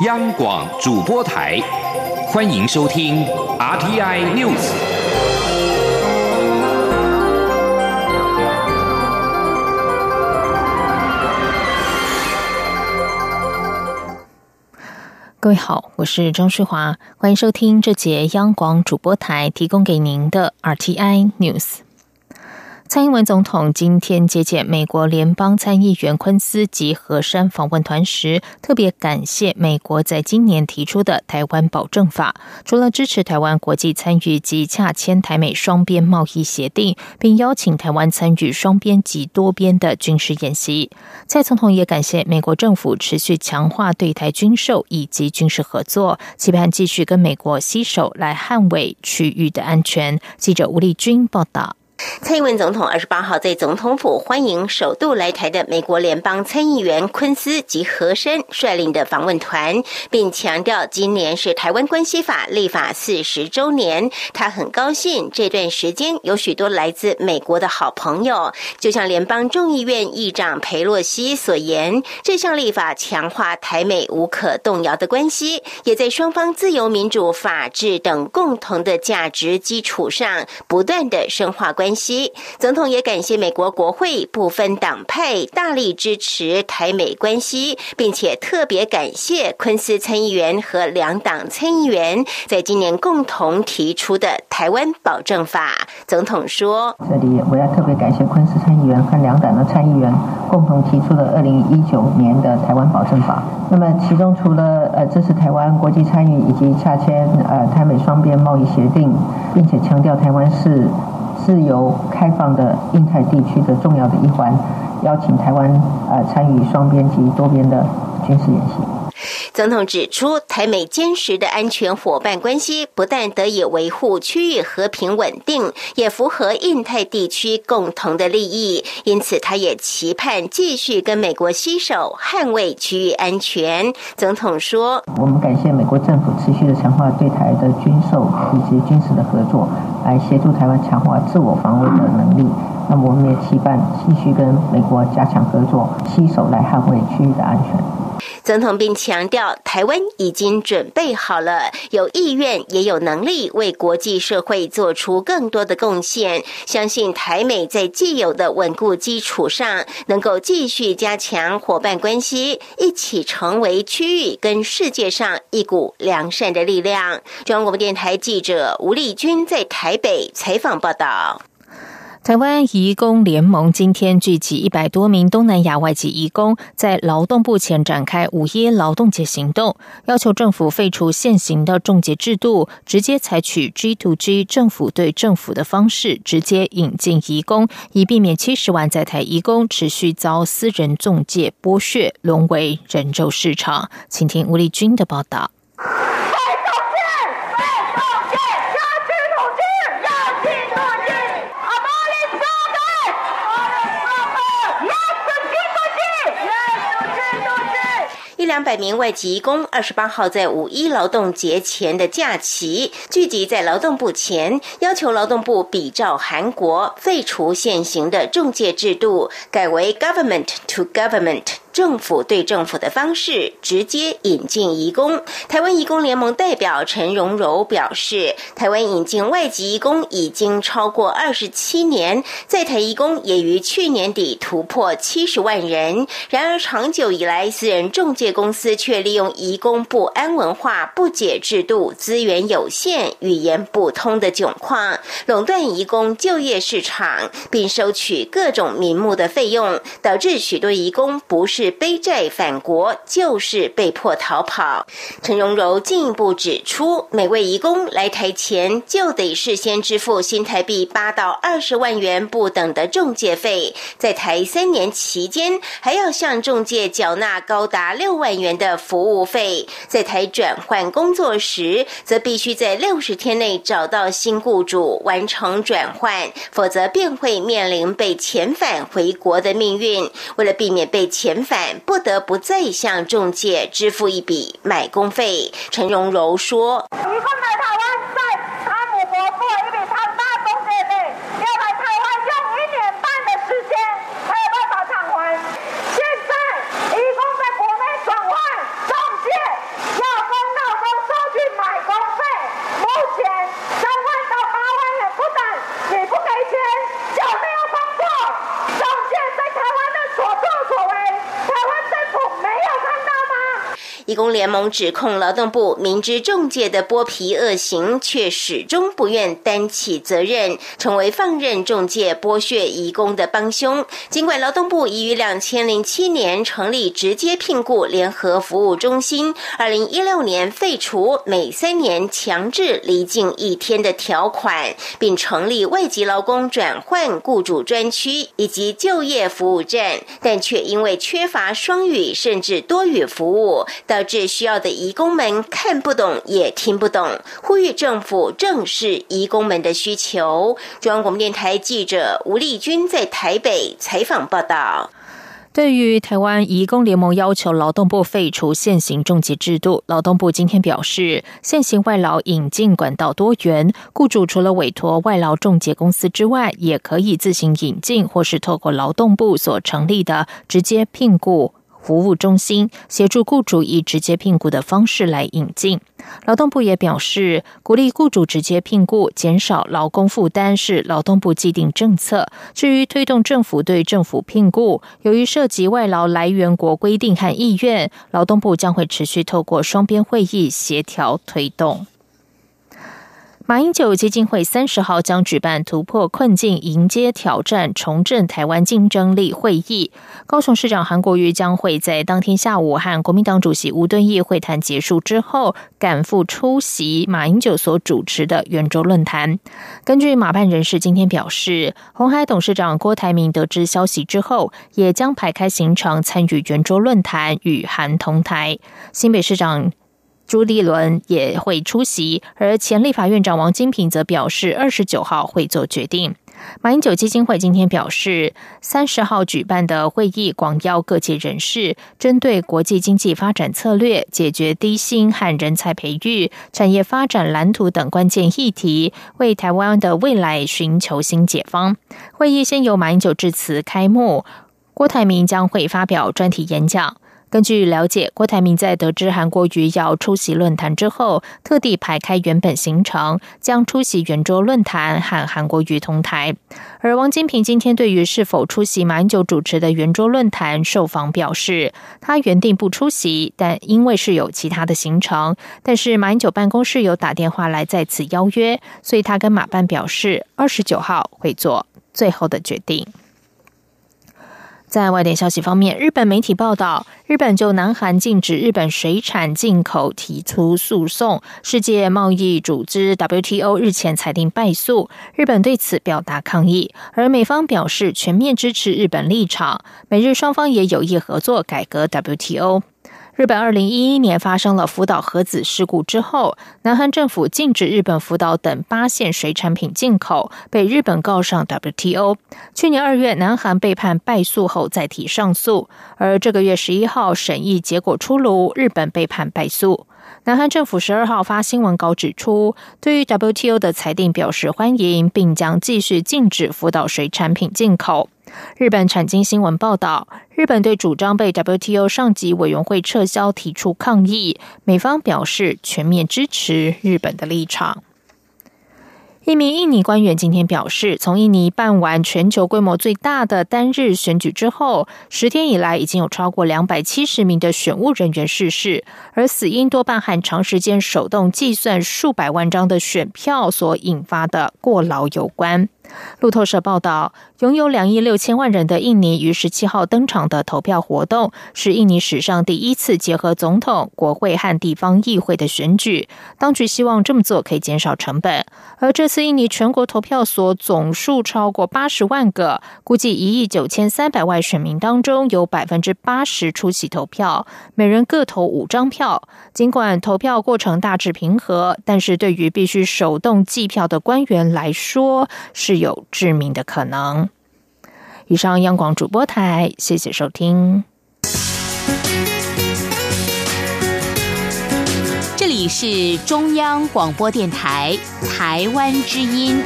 央广主播台，欢迎收听 RTI News。各位好，我是张淑华，欢迎收听这节央广主播台提供给您的 RTI News。蔡英文总统今天接见美国联邦参议员昆斯及河山访问团时，特别感谢美国在今年提出的台湾保证法，除了支持台湾国际参与及洽签台美双边贸易协定，并邀请台湾参与双边及多边的军事演习。蔡总统也感谢美国政府持续强化对台军售以及军事合作，期盼继续跟美国携手来捍卫区域的安全。记者吴立君报道。蔡英文总统二十八号在总统府欢迎首度来台的美国联邦参议员昆斯及和珅率领的访问团，并强调今年是台湾关系法立法四十周年。他很高兴这段时间有许多来自美国的好朋友，就像联邦众议院议长佩洛西所言，这项立法强化台美无可动摇的关系，也在双方自由、民主、法治等共同的价值基础上，不断的深化关。西总统也感谢美国国会不分党派大力支持台美关系，并且特别感谢昆斯参议员和两党参议员在今年共同提出的台湾保证法。总统说：“这里我要特别感谢昆斯参议员和两党的参议员共同提出的二零一九年的台湾保证法。那么其中除了呃支持台湾国际参与以及洽签呃台美双边贸易协定，并且强调台湾是。”自由开放的印太地区的重要的一环，邀请台湾呃参与双边及多边的军事演习。总统指出，台美坚实的安全伙伴关系不但得以维护区域和平稳定，也符合印太地区共同的利益。因此，他也期盼继续跟美国携手捍卫区域安全。总统说：“我们感谢美国政府持续的强化对台的军售以及军事的合作，来协助台湾强化自我防卫的能力。那么，我们也期盼继续跟美国加强合作，携手来捍卫区域的安全。”总统并强调，台湾已经准备好了，有意愿也有能力为国际社会做出更多的贡献。相信台美在既有的稳固基础上，能够继续加强伙伴关系，一起成为区域跟世界上一股良善的力量。中央广播电台记者吴丽君在台北采访报道。台湾移工联盟今天聚集一百多名东南亚外籍移工，在劳动部前展开五一劳动节行动，要求政府废除现行的中介制度，直接采取 G to G 政府对政府的方式，直接引进移工，以避免七十万在台移工持续遭私人中介剥削，沦为人肉市场。请听吴丽君的报道。两百名外籍工二十八号在五一劳动节前的假期聚集在劳动部前，要求劳动部比照韩国废除现行的中介制度，改为 government to government。政府对政府的方式直接引进移工。台湾移工联盟代表陈荣柔表示，台湾引进外籍移工已经超过二十七年，在台移工也于去年底突破七十万人。然而，长久以来，私人中介公司却利用移工不安文化、不解制度、资源有限、语言不通的窘况，垄断移工就业市场，并收取各种名目的费用，导致许多移工不是。是背债返国，就是被迫逃跑。陈荣柔进一步指出，每位移工来台前就得事先支付新台币八到二十万元不等的中介费，在台三年期间还要向中介缴纳高达六万元的服务费。在台转换工作时，则必须在六十天内找到新雇主完成转换，否则便会面临被遣返回国的命运。为了避免被遣返，不得不再向中介支付一笔买工费。陈荣柔说。义工联盟指控劳动部明知中介的剥皮恶行，却始终不愿担起责任，成为放任中介剥削义工的帮凶。尽管劳动部已于两千零七年成立直接聘雇联合服务中心，二零一六年废除每三年强制离境一天的条款，并成立外籍劳工转换雇主专区以及就业服务站，但却因为缺乏双语甚至多语服务，导致需要的移工们看不懂也听不懂。呼吁政府正视移工们的需求。中央广播电台记者吴丽君在台北采访报道。对于台湾移工联盟要求劳动部废除现行中介制度，劳动部今天表示，现行外劳引进管道多元，雇主除了委托外劳中介公司之外，也可以自行引进，或是透过劳动部所成立的直接聘雇。服务中心协助雇主以直接聘雇的方式来引进。劳动部也表示，鼓励雇主直接聘雇，减少劳工负担是劳动部既定政策。至于推动政府对政府聘雇，由于涉及外劳来源国规定和意愿，劳动部将会持续透过双边会议协调推动。马英九基金会三十号将举办突破困境、迎接挑战、重振台湾竞争力会议。高雄市长韩国瑜将会在当天下午和国民党主席吴敦义会谈结束之后，赶赴出席马英九所主持的圆桌论坛。根据马办人士今天表示，红海董事长郭台铭得知消息之后，也将排开行程参与圆桌论坛，与韩同台。新北市长。朱立伦也会出席，而前立法院长王金平则表示，二十九号会做决定。马英九基金会今天表示，三十号举办的会议广邀各界人士，针对国际经济发展策略、解决低薪和人才培育、产业发展蓝图等关键议题，为台湾的未来寻求新解方。会议先由马英九致辞开幕，郭台铭将会发表专题演讲。根据了解，郭台铭在得知韩国瑜要出席论坛之后，特地排开原本行程，将出席圆桌论坛和韩国瑜同台。而王金平今天对于是否出席马英九主持的圆桌论坛受访表示，他原定不出席，但因为是有其他的行程，但是马英九办公室有打电话来再次邀约，所以他跟马办表示，二十九号会做最后的决定。在外电消息方面，日本媒体报道，日本就南韩禁止日本水产进口提出诉讼。世界贸易组织 WTO 日前裁定败诉，日本对此表达抗议，而美方表示全面支持日本立场。美日双方也有意合作改革 WTO。日本二零一一年发生了福岛核子事故之后，南韩政府禁止日本福岛等八县水产品进口，被日本告上 WTO。去年二月，南韩被判败诉后再提上诉，而这个月十一号审议结果出炉，日本被判败诉。南韩政府十二号发新闻稿指出，对于 WTO 的裁定表示欢迎，并将继续禁止福岛水产品进口。日本产经新闻报道，日本对主张被 WTO 上级委员会撤销提出抗议，美方表示全面支持日本的立场。一名印尼官员今天表示，从印尼办完全球规模最大的单日选举之后，十天以来已经有超过两百七十名的选务人员逝世，而死因多半和长时间手动计算数百万张的选票所引发的过劳有关。路透社报道，拥有两亿六千万人的印尼于十七号登场的投票活动，是印尼史上第一次结合总统、国会和地方议会的选举。当局希望这么做可以减少成本。而这次印尼全国投票所总数超过八十万个，估计一亿九千三百万选民当中，有百分之八十出席投票，每人各投五张票。尽管投票过程大致平和，但是对于必须手动计票的官员来说，是。有致命的可能。以上，央广主播台，谢谢收听。这里是中央广播电台台湾之音。